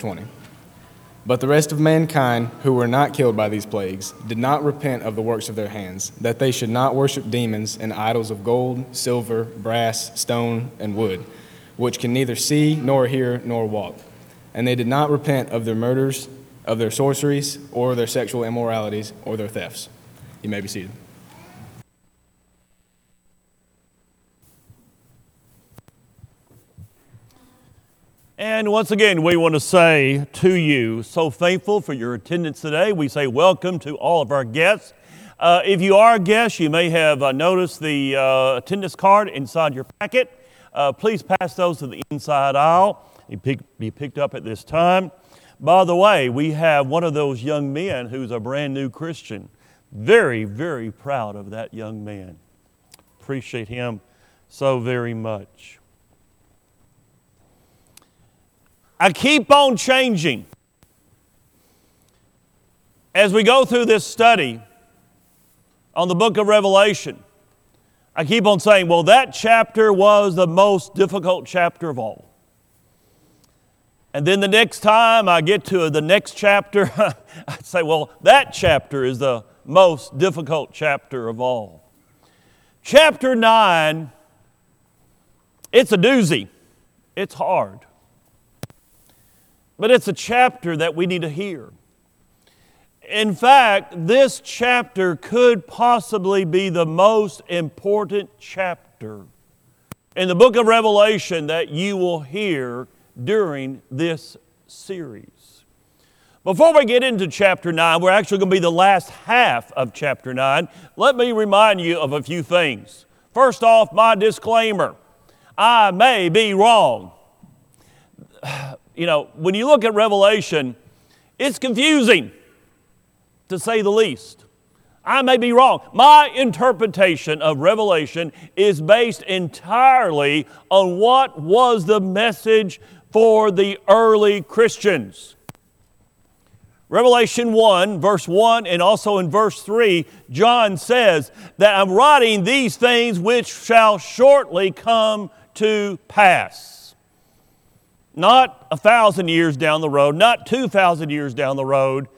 20. But the rest of mankind who were not killed by these plagues did not repent of the works of their hands, that they should not worship demons and idols of gold, silver, brass, stone, and wood, which can neither see, nor hear, nor walk. And they did not repent of their murders, of their sorceries, or their sexual immoralities, or their thefts. You may be seated. And once again, we want to say to you, so thankful for your attendance today. We say welcome to all of our guests. Uh, if you are a guest, you may have uh, noticed the uh, attendance card inside your packet. Uh, please pass those to the inside aisle. Pick, be picked up at this time. By the way, we have one of those young men who's a brand new Christian. Very, very proud of that young man. Appreciate him so very much. I keep on changing. As we go through this study on the book of Revelation, I keep on saying, well, that chapter was the most difficult chapter of all. And then the next time I get to the next chapter, I say, well, that chapter is the most difficult chapter of all. Chapter 9, it's a doozy, it's hard. But it's a chapter that we need to hear. In fact, this chapter could possibly be the most important chapter in the book of Revelation that you will hear during this series. Before we get into chapter 9, we're actually going to be the last half of chapter 9. Let me remind you of a few things. First off, my disclaimer I may be wrong you know, when you look at Revelation, it's confusing, to say the least. I may be wrong. My interpretation of Revelation is based entirely on what was the message for the early Christians. Revelation 1, verse 1, and also in verse 3, John says that I'm writing these things which shall shortly come to pass. Not a thousand years down the road, not 2,000 years down the road.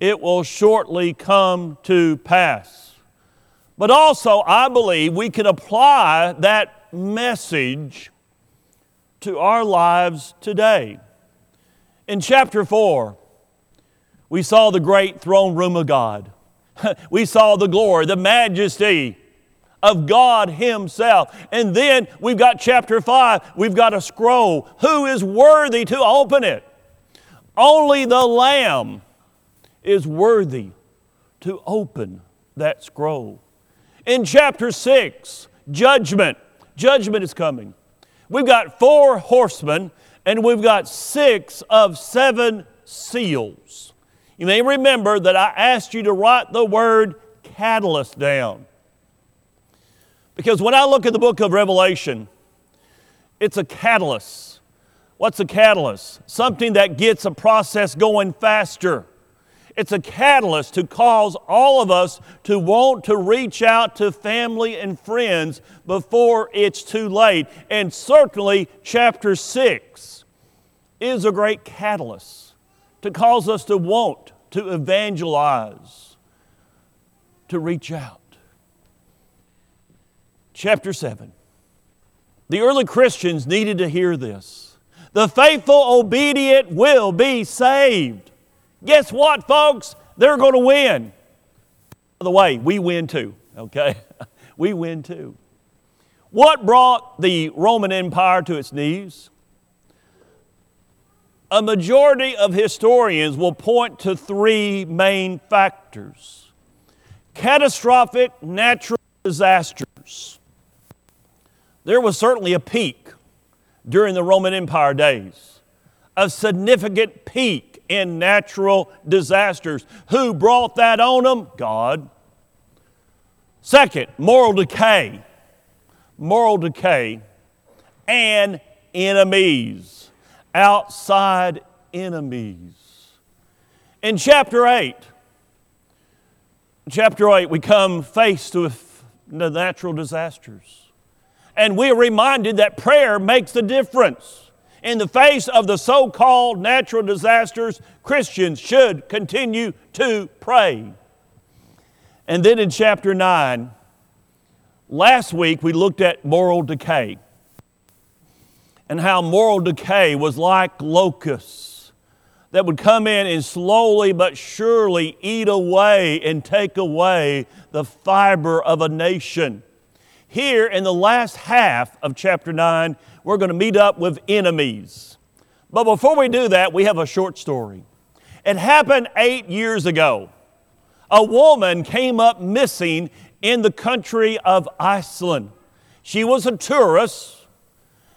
It will shortly come to pass. But also, I believe we can apply that message to our lives today. In chapter 4, we saw the great throne room of God. we saw the glory, the majesty, of God Himself. And then we've got chapter 5, we've got a scroll. Who is worthy to open it? Only the Lamb is worthy to open that scroll. In chapter 6, judgment. Judgment is coming. We've got four horsemen and we've got six of seven seals. You may remember that I asked you to write the word catalyst down. Because when I look at the book of Revelation, it's a catalyst. What's a catalyst? Something that gets a process going faster. It's a catalyst to cause all of us to want to reach out to family and friends before it's too late. And certainly, chapter 6 is a great catalyst to cause us to want to evangelize, to reach out chapter 7. The early Christians needed to hear this. The faithful, obedient will be saved. Guess what, folks? They're going to win. By the way, we win too, okay? we win too. What brought the Roman Empire to its knees? A majority of historians will point to three main factors catastrophic natural disasters there was certainly a peak during the Roman Empire days, a significant peak in natural disasters. Who brought that on them? God. Second, moral decay. Moral decay and enemies, outside enemies. In chapter 8, chapter 8, we come faced with the natural disasters. And we're reminded that prayer makes a difference. In the face of the so called natural disasters, Christians should continue to pray. And then in chapter 9, last week we looked at moral decay and how moral decay was like locusts that would come in and slowly but surely eat away and take away the fiber of a nation. Here in the last half of chapter 9, we're going to meet up with enemies. But before we do that, we have a short story. It happened eight years ago. A woman came up missing in the country of Iceland. She was a tourist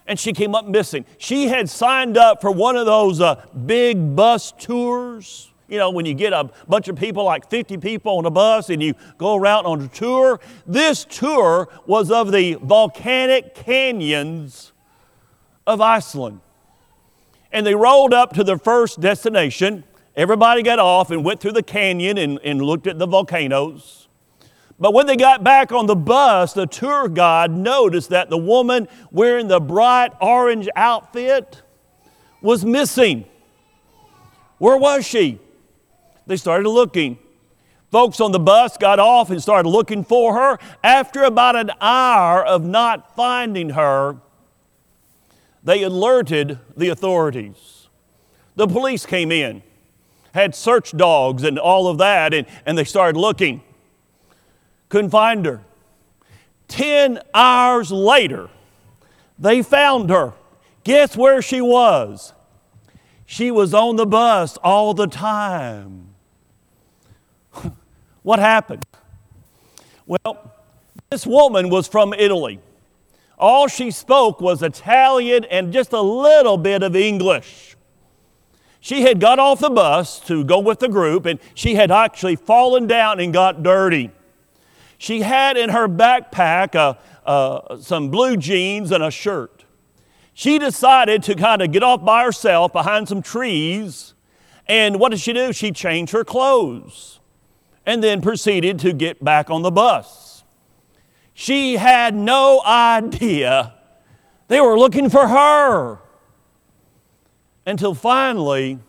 and she came up missing. She had signed up for one of those uh, big bus tours. You know, when you get a bunch of people, like 50 people on a bus, and you go around on a tour. This tour was of the volcanic canyons of Iceland. And they rolled up to their first destination. Everybody got off and went through the canyon and, and looked at the volcanoes. But when they got back on the bus, the tour guide noticed that the woman wearing the bright orange outfit was missing. Where was she? They started looking. Folks on the bus got off and started looking for her. After about an hour of not finding her, they alerted the authorities. The police came in, had search dogs and all of that, and, and they started looking. Couldn't find her. Ten hours later, they found her. Guess where she was? She was on the bus all the time. What happened? Well, this woman was from Italy. All she spoke was Italian and just a little bit of English. She had got off the bus to go with the group and she had actually fallen down and got dirty. She had in her backpack uh, uh, some blue jeans and a shirt. She decided to kind of get off by herself behind some trees. And what did she do? She changed her clothes and then proceeded to get back on the bus. She had no idea they were looking for her until finally,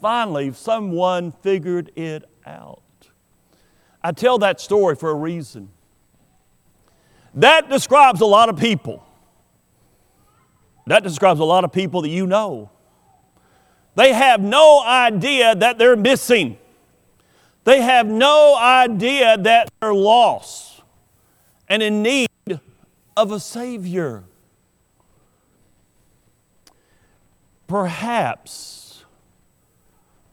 finally, someone figured it out. I tell that story for a reason. That describes a lot of people. That describes a lot of people that you know. They have no idea that they're missing. They have no idea that they're lost and in need of a Savior. Perhaps,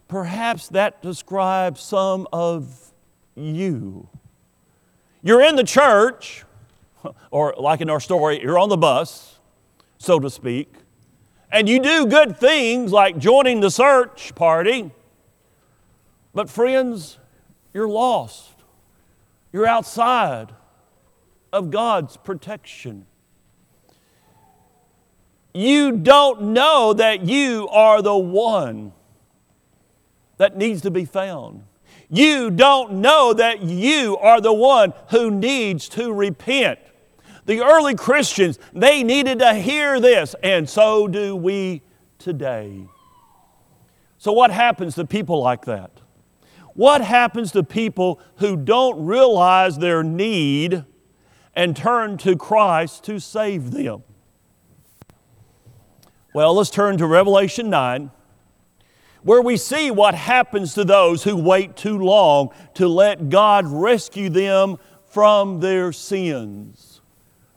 perhaps that describes some of you. You're in the church, or like in our story, you're on the bus, so to speak, and you do good things like joining the search party, but friends, you're lost. You're outside of God's protection. You don't know that you are the one that needs to be found you don't know that you are the one who needs to repent. The early Christians, they needed to hear this, and so do we today. So, what happens to people like that? What happens to people who don't realize their need and turn to Christ to save them? Well, let's turn to Revelation 9 where we see what happens to those who wait too long to let God rescue them from their sins.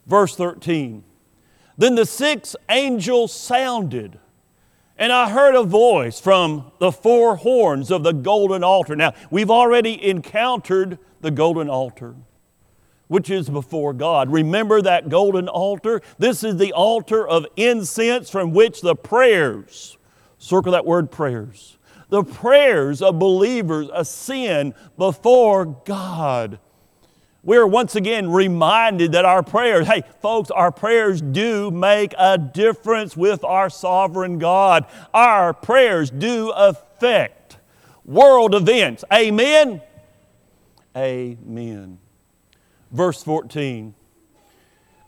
Verse 13 Then the sixth angel sounded, and I heard a voice from the four horns of the golden altar. Now, we've already encountered the golden altar which is before God. Remember that golden altar? This is the altar of incense from which the prayers Circle that word prayers. The prayers of believers ascend before God. We're once again reminded that our prayers, hey, folks, our prayers do make a difference with our sovereign God. Our prayers do affect world events. Amen? Amen. Verse 14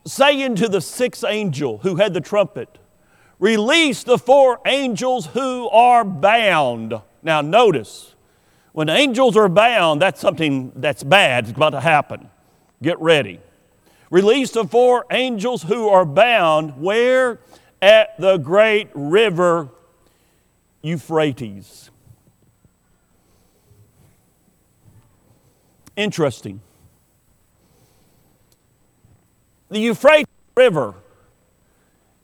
saying to the sixth angel who had the trumpet, Release the four angels who are bound. Now, notice, when angels are bound, that's something that's bad. It's about to happen. Get ready. Release the four angels who are bound. Where? At the great river Euphrates. Interesting. The Euphrates River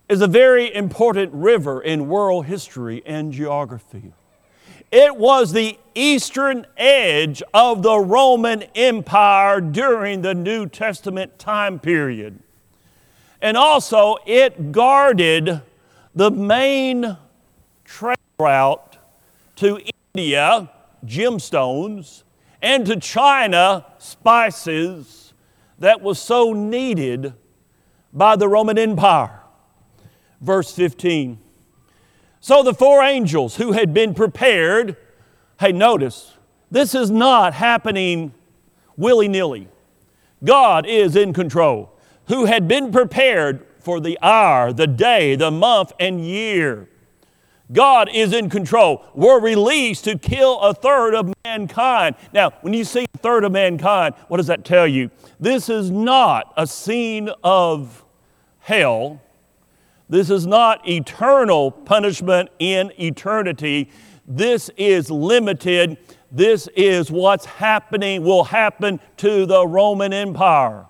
is a very important river in world history and geography. It was the eastern edge of the Roman Empire during the New Testament time period. And also, it guarded the main trade route to India, gemstones, and to China, spices that was so needed by the Roman Empire. Verse 15. So the four angels who had been prepared, hey, notice, this is not happening willy nilly. God is in control, who had been prepared for the hour, the day, the month, and year. God is in control. Were released to kill a third of mankind. Now, when you see a third of mankind, what does that tell you? This is not a scene of hell. This is not eternal punishment in eternity. This is limited. This is what's happening, will happen to the Roman Empire.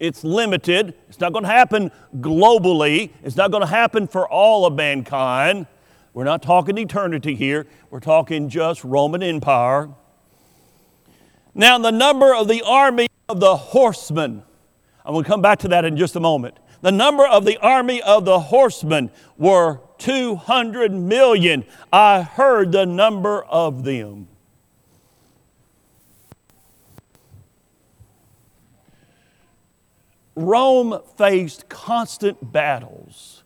It's limited. It's not going to happen globally. It's not going to happen for all of mankind. We're not talking eternity here. We're talking just Roman Empire. Now, the number of the army of the horsemen, I'm going to come back to that in just a moment. The number of the army of the horsemen were 200 million. I heard the number of them. Rome faced constant battles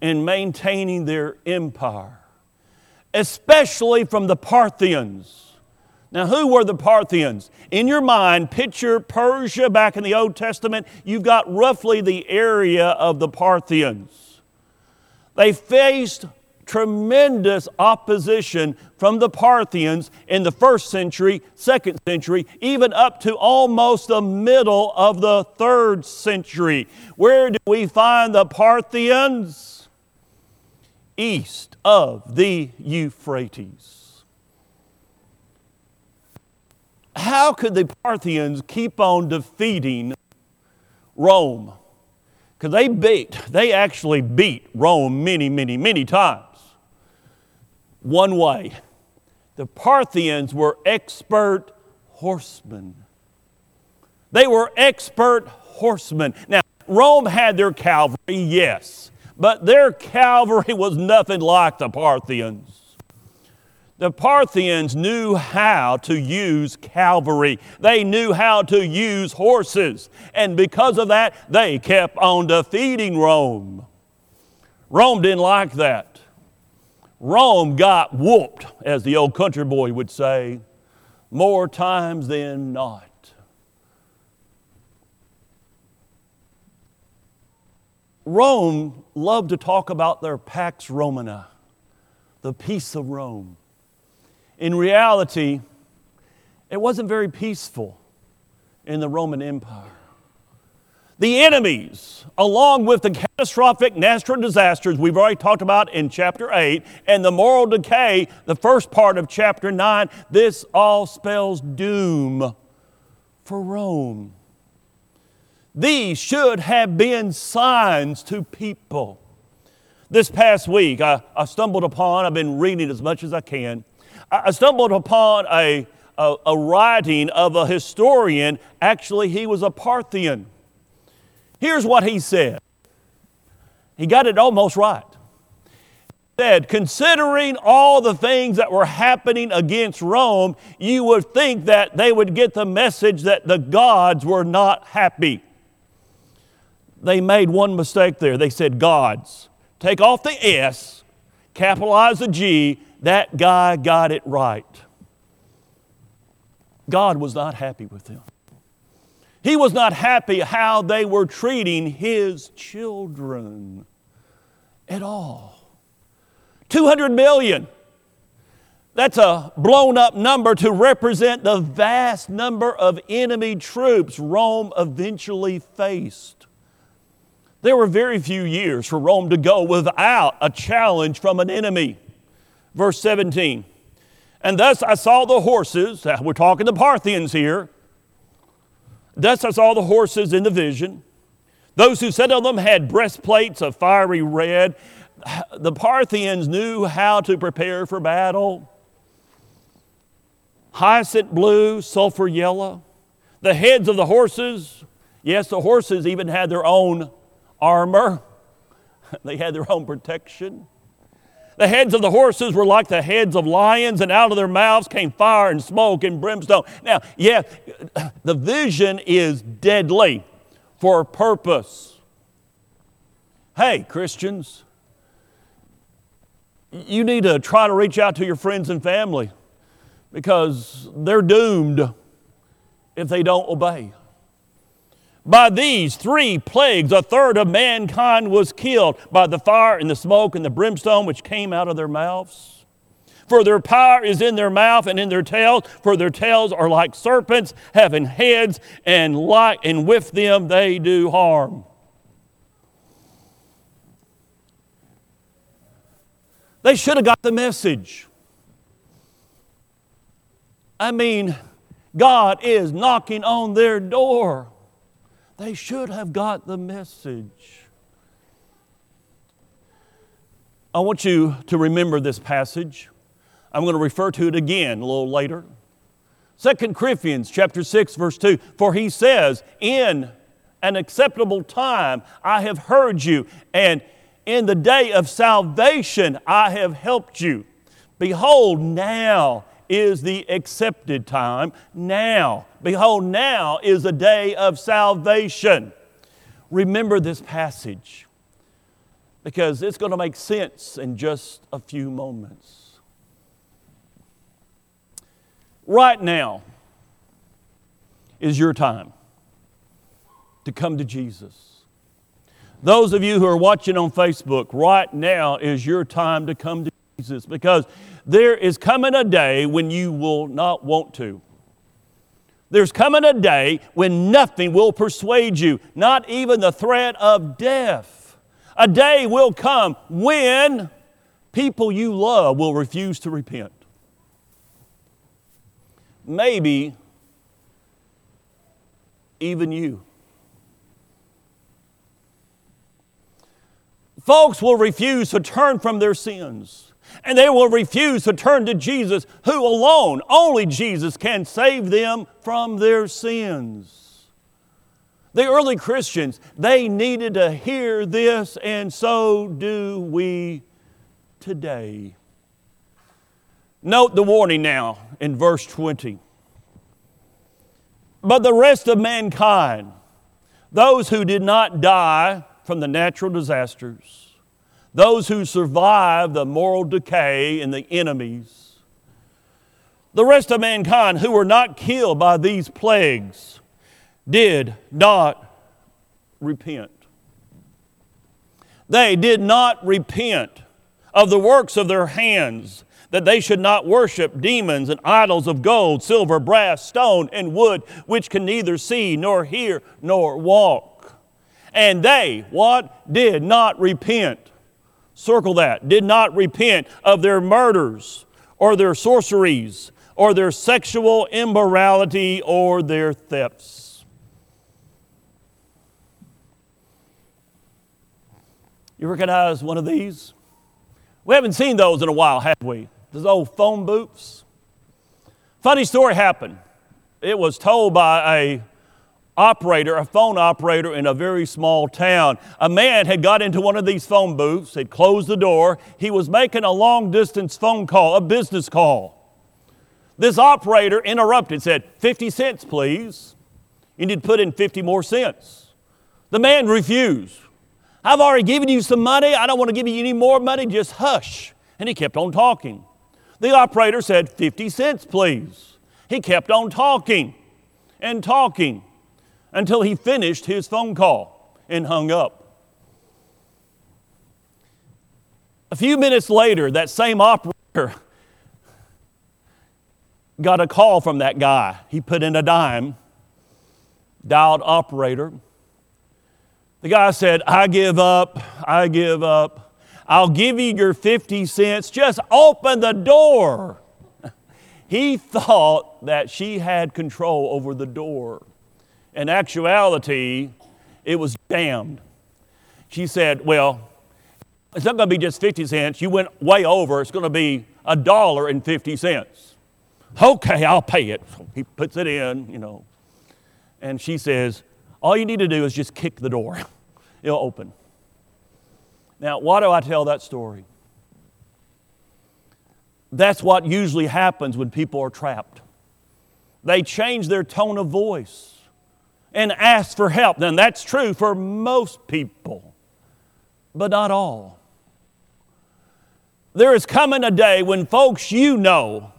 in maintaining their empire, especially from the Parthians. Now, who were the Parthians? In your mind, picture Persia back in the Old Testament. You've got roughly the area of the Parthians. They faced tremendous opposition from the Parthians in the first century, second century, even up to almost the middle of the third century. Where do we find the Parthians? East of the Euphrates. How could the Parthians keep on defeating Rome? Because they beat, they actually beat Rome many, many, many times. One way. The Parthians were expert horsemen. They were expert horsemen. Now, Rome had their cavalry, yes, but their cavalry was nothing like the Parthians. The Parthians knew how to use cavalry. They knew how to use horses. And because of that, they kept on defeating Rome. Rome didn't like that. Rome got whooped, as the old country boy would say, more times than not. Rome loved to talk about their Pax Romana, the peace of Rome in reality, it wasn't very peaceful in the Roman Empire. The enemies, along with the catastrophic natural disasters we've already talked about in chapter 8 and the moral decay, the first part of chapter 9, this all spells doom for Rome. These should have been signs to people. This past week, I, I stumbled upon, I've been reading as much as I can, I stumbled upon a, a, a writing of a historian. Actually, he was a Parthian. Here's what he said. He got it almost right. He said, considering all the things that were happening against Rome, you would think that they would get the message that the gods were not happy. They made one mistake there. They said gods. Take off the S, capitalize the G, that guy got it right. God was not happy with them. He was not happy how they were treating his children. at all. 200 million. That's a blown up number to represent the vast number of enemy troops Rome eventually faced. There were very few years for Rome to go without a challenge from an enemy. Verse 17. And thus I saw the horses, we're talking the Parthians here. Thus I saw the horses in the vision. Those who sat on them had breastplates of fiery red. The Parthians knew how to prepare for battle hyacinth blue, sulfur yellow. The heads of the horses, yes, the horses even had their own armor, they had their own protection. The heads of the horses were like the heads of lions, and out of their mouths came fire and smoke and brimstone. Now, yeah, the vision is deadly for a purpose. Hey, Christians, you need to try to reach out to your friends and family because they're doomed if they don't obey. By these three plagues, a third of mankind was killed by the fire and the smoke and the brimstone which came out of their mouths. For their power is in their mouth and in their tails, for their tails are like serpents, having heads, and, like, and with them they do harm. They should have got the message. I mean, God is knocking on their door. They should have got the message. I want you to remember this passage. I'm going to refer to it again a little later. 2 Corinthians chapter 6 verse 2 for he says in an acceptable time I have heard you and in the day of salvation I have helped you behold now is the accepted time now. Behold, now is the day of salvation. Remember this passage because it's going to make sense in just a few moments. Right now is your time to come to Jesus. Those of you who are watching on Facebook, right now is your time to come to Jesus because there is coming a day when you will not want to. There's coming a day when nothing will persuade you, not even the threat of death. A day will come when people you love will refuse to repent. Maybe even you. Folks will refuse to turn from their sins and they will refuse to turn to Jesus, who alone, only Jesus, can save them from their sins. The early Christians, they needed to hear this, and so do we today. Note the warning now in verse 20. But the rest of mankind, those who did not die from the natural disasters, those who survived the moral decay and the enemies. The rest of mankind who were not killed by these plagues did not repent. They did not repent of the works of their hands, that they should not worship demons and idols of gold, silver, brass, stone, and wood, which can neither see, nor hear, nor walk. And they, what? Did not repent Circle that. Did not repent of their murders or their sorceries or their sexual immorality or their thefts. You recognize one of these? We haven't seen those in a while, have we? Those old phone booths. Funny story happened. It was told by a operator, a phone operator in a very small town. A man had got into one of these phone booths, had closed the door. He was making a long distance phone call, a business call. This operator interrupted, said, 50 cents, please. You need to put in 50 more cents. The man refused. I've already given you some money. I don't want to give you any more money. Just hush. And he kept on talking. The operator said, 50 cents, please. He kept on talking and talking until he finished his phone call and hung up. A few minutes later, that same operator got a call from that guy. He put in a dime, dialed operator. The guy said, I give up, I give up. I'll give you your 50 cents. Just open the door. He thought that she had control over the door. In actuality, it was jammed. She said, Well, it's not going to be just 50 cents. You went way over. It's going to be a dollar and 50 cents. Okay, I'll pay it. So he puts it in, you know. And she says, All you need to do is just kick the door, it'll open. Now, why do I tell that story? That's what usually happens when people are trapped. They change their tone of voice and ask for help. Now, that's true for most people, but not all. There is coming a day when folks you know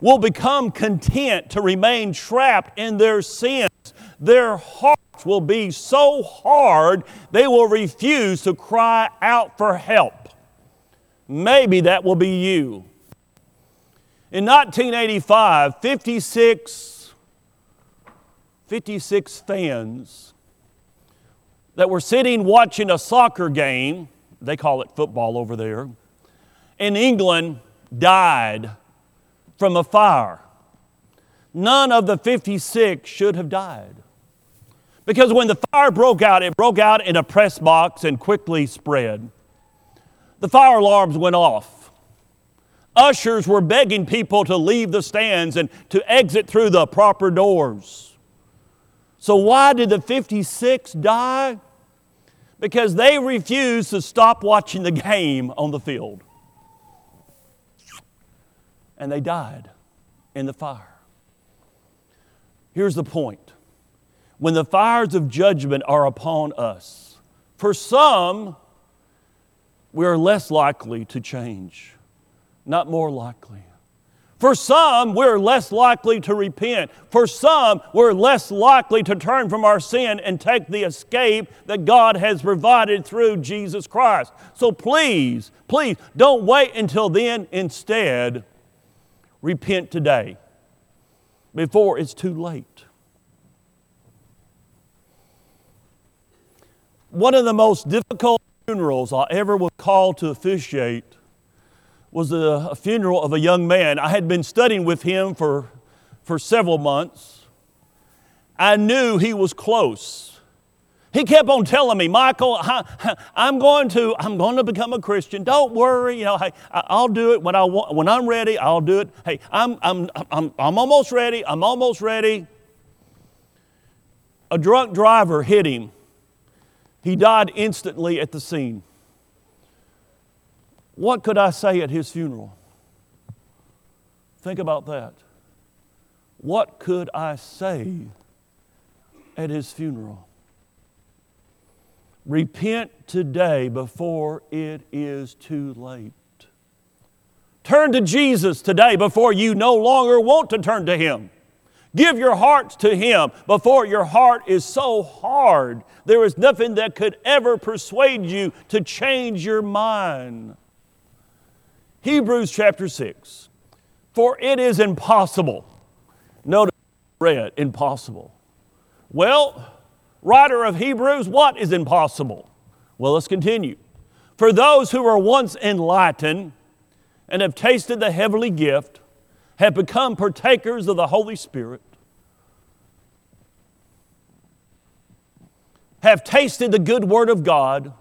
will become content to remain trapped in their sins. Their hearts will be so hard they will refuse to cry out for help. Maybe that will be you. In 1985, 56, 56 fans that were sitting watching a soccer game, they call it football over there, in England died from a fire. None of the 56 should have died. Because when the fire broke out, it broke out in a press box and quickly spread. The fire alarms went off. Ushers were begging people to leave the stands and to exit through the proper doors. So, why did the 56 die? Because they refused to stop watching the game on the field. And they died in the fire. Here's the point when the fires of judgment are upon us, for some, we are less likely to change not more likely. For some, we're less likely to repent. For some, we're less likely to turn from our sin and take the escape that God has provided through Jesus Christ. So please, please, don't wait until then. Instead, repent today before it's too late. One of the most difficult funerals I ever was called to officiate was a, funeral of a young man. I had been studying with him for, for several months. I knew he was close. He kept on telling me, Michael, I'm going to, I'm going to become a Christian. Don't worry, you know, hey, I'll do it when I want, when I'm ready. I'll do it. Hey, I'm, I'm, I'm, I'm almost ready. I'm almost ready. A drunk driver hit him. He died instantly at the scene. What could I say at his funeral? Think about that. What could I say at his funeral? Repent today before it is too late. Turn to Jesus today before you no longer want to turn to Him. Give your hearts to Him before your heart is so hard there is nothing that could ever persuade you to change your mind. Hebrews chapter 6. For it is impossible. Notice, read, impossible. Well, writer of Hebrews, what is impossible? Well, let's continue. For those who were once enlightened and have tasted the heavenly gift, have become partakers of the Holy Spirit, have tasted the good word of God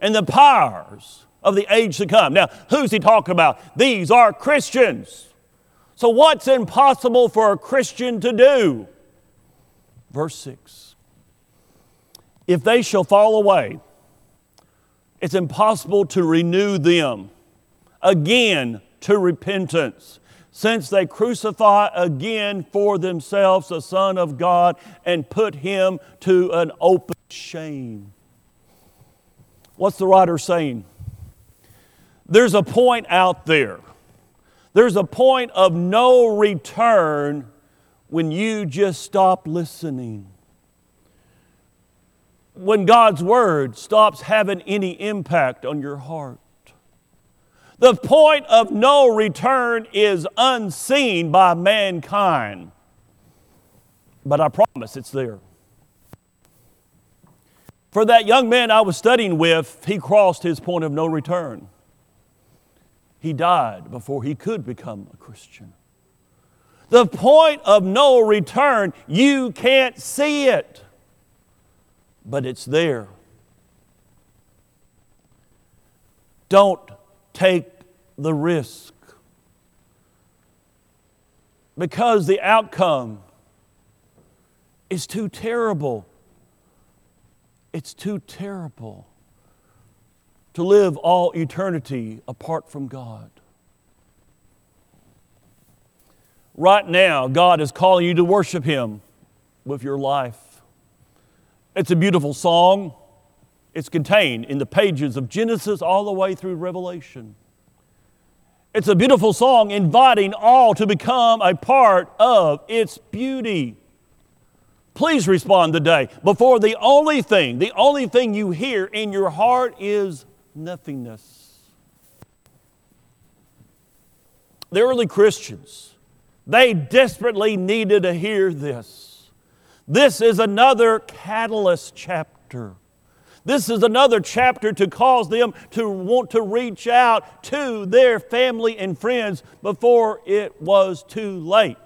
and the powers of the age to come. Now, who's he talking about? These are Christians. So, what's impossible for a Christian to do? Verse 6 If they shall fall away, it's impossible to renew them again to repentance, since they crucify again for themselves the Son of God and put him to an open shame. What's the writer saying? There's a point out there. There's a point of no return when you just stop listening. When God's Word stops having any impact on your heart. The point of no return is unseen by mankind. But I promise it's there. For that young man I was studying with, he crossed his point of no return. He died before he could become a Christian. The point of no return, you can't see it, but it's there. Don't take the risk because the outcome is too terrible. It's too terrible to live all eternity apart from God. Right now, God is calling you to worship Him with your life. It's a beautiful song. It's contained in the pages of Genesis all the way through Revelation. It's a beautiful song inviting all to become a part of its beauty. Please respond today before the only thing, the only thing you hear in your heart is nothingness. The early Christians, they desperately needed to hear this. This is another catalyst chapter. This is another chapter to cause them to want to reach out to their family and friends before it was too late.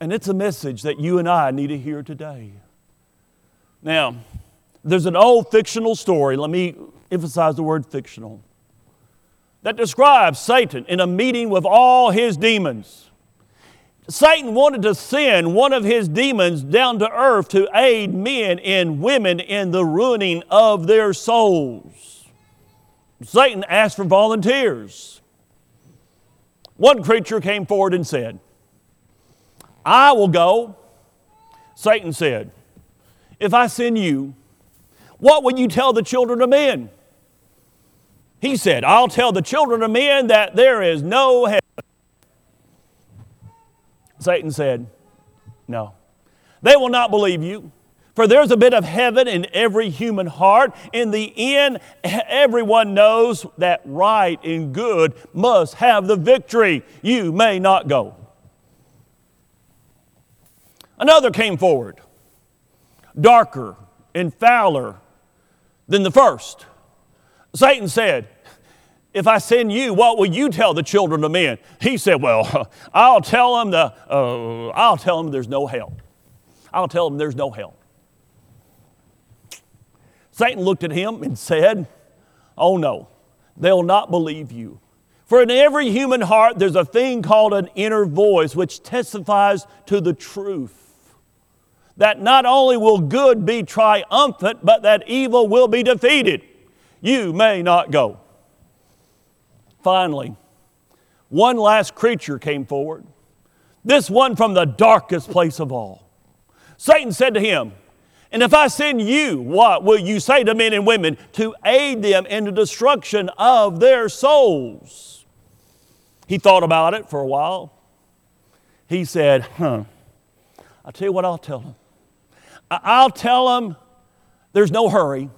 And it's a message that you and I need to hear today. Now, there's an old fictional story, let me emphasize the word fictional, that describes Satan in a meeting with all his demons. Satan wanted to send one of his demons down to earth to aid men and women in the ruining of their souls. Satan asked for volunteers. One creature came forward and said, I will go. Satan said, If I send you, what will you tell the children of men? He said, I'll tell the children of men that there is no heaven. Satan said, No. They will not believe you. For there's a bit of heaven in every human heart. In the end, everyone knows that right and good must have the victory. You may not go. Another came forward, darker and fouler than the first. Satan said, if I send you, what will you tell the children of men? He said, Well, I'll tell them the, uh, I'll tell them there's no hell. I'll tell them there's no hell. Satan looked at him and said, Oh no, they'll not believe you. For in every human heart, there's a thing called an inner voice which testifies to the truth. That not only will good be triumphant, but that evil will be defeated. You may not go. Finally, one last creature came forward, this one from the darkest place of all. Satan said to him, And if I send you, what will you say to men and women to aid them in the destruction of their souls? He thought about it for a while. He said, Huh, I'll tell you what I'll tell them. I'll tell them there's no hurry.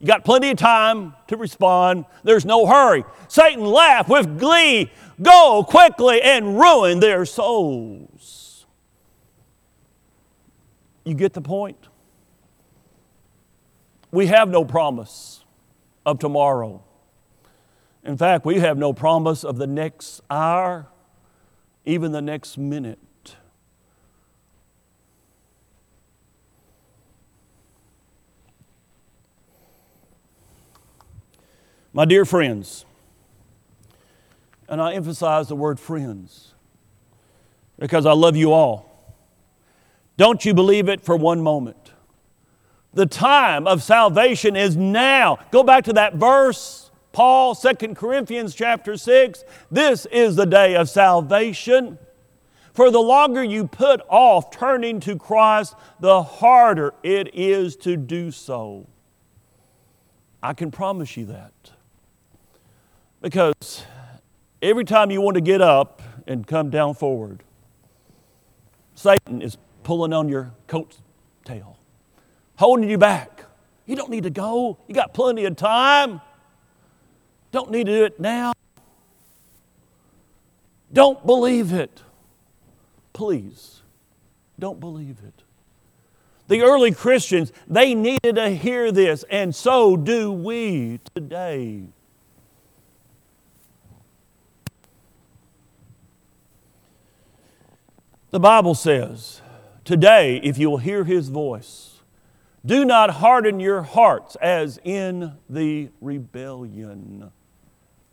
You got plenty of time to respond. There's no hurry. Satan laughed with glee. Go quickly and ruin their souls. You get the point? We have no promise of tomorrow. In fact, we have no promise of the next hour, even the next minute. My dear friends, and I emphasize the word friends because I love you all. Don't you believe it for one moment. The time of salvation is now. Go back to that verse, Paul, 2 Corinthians chapter 6. This is the day of salvation. For the longer you put off turning to Christ, the harder it is to do so. I can promise you that. Because every time you want to get up and come down forward, Satan is pulling on your coat tail, holding you back. You don't need to go, you got plenty of time. Don't need to do it now. Don't believe it. Please, don't believe it. The early Christians, they needed to hear this, and so do we today. The Bible says, Today, if you will hear his voice, do not harden your hearts as in the rebellion.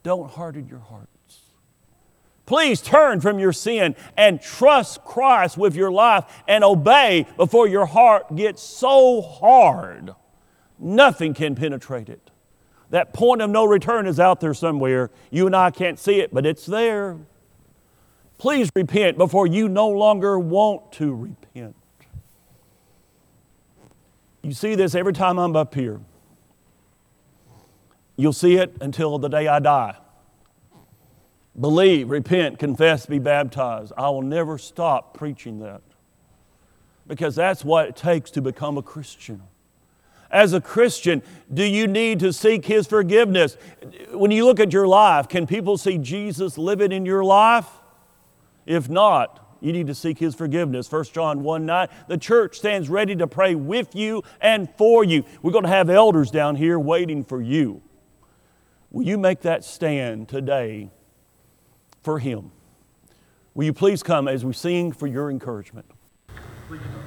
Don't harden your hearts. Please turn from your sin and trust Christ with your life and obey before your heart gets so hard, nothing can penetrate it. That point of no return is out there somewhere. You and I can't see it, but it's there. Please repent before you no longer want to repent. You see this every time I'm up here. You'll see it until the day I die. Believe, repent, confess, be baptized. I will never stop preaching that because that's what it takes to become a Christian. As a Christian, do you need to seek His forgiveness? When you look at your life, can people see Jesus living in your life? If not, you need to seek His forgiveness. 1 John 1 9. The church stands ready to pray with you and for you. We're going to have elders down here waiting for you. Will you make that stand today for Him? Will you please come as we sing for your encouragement? I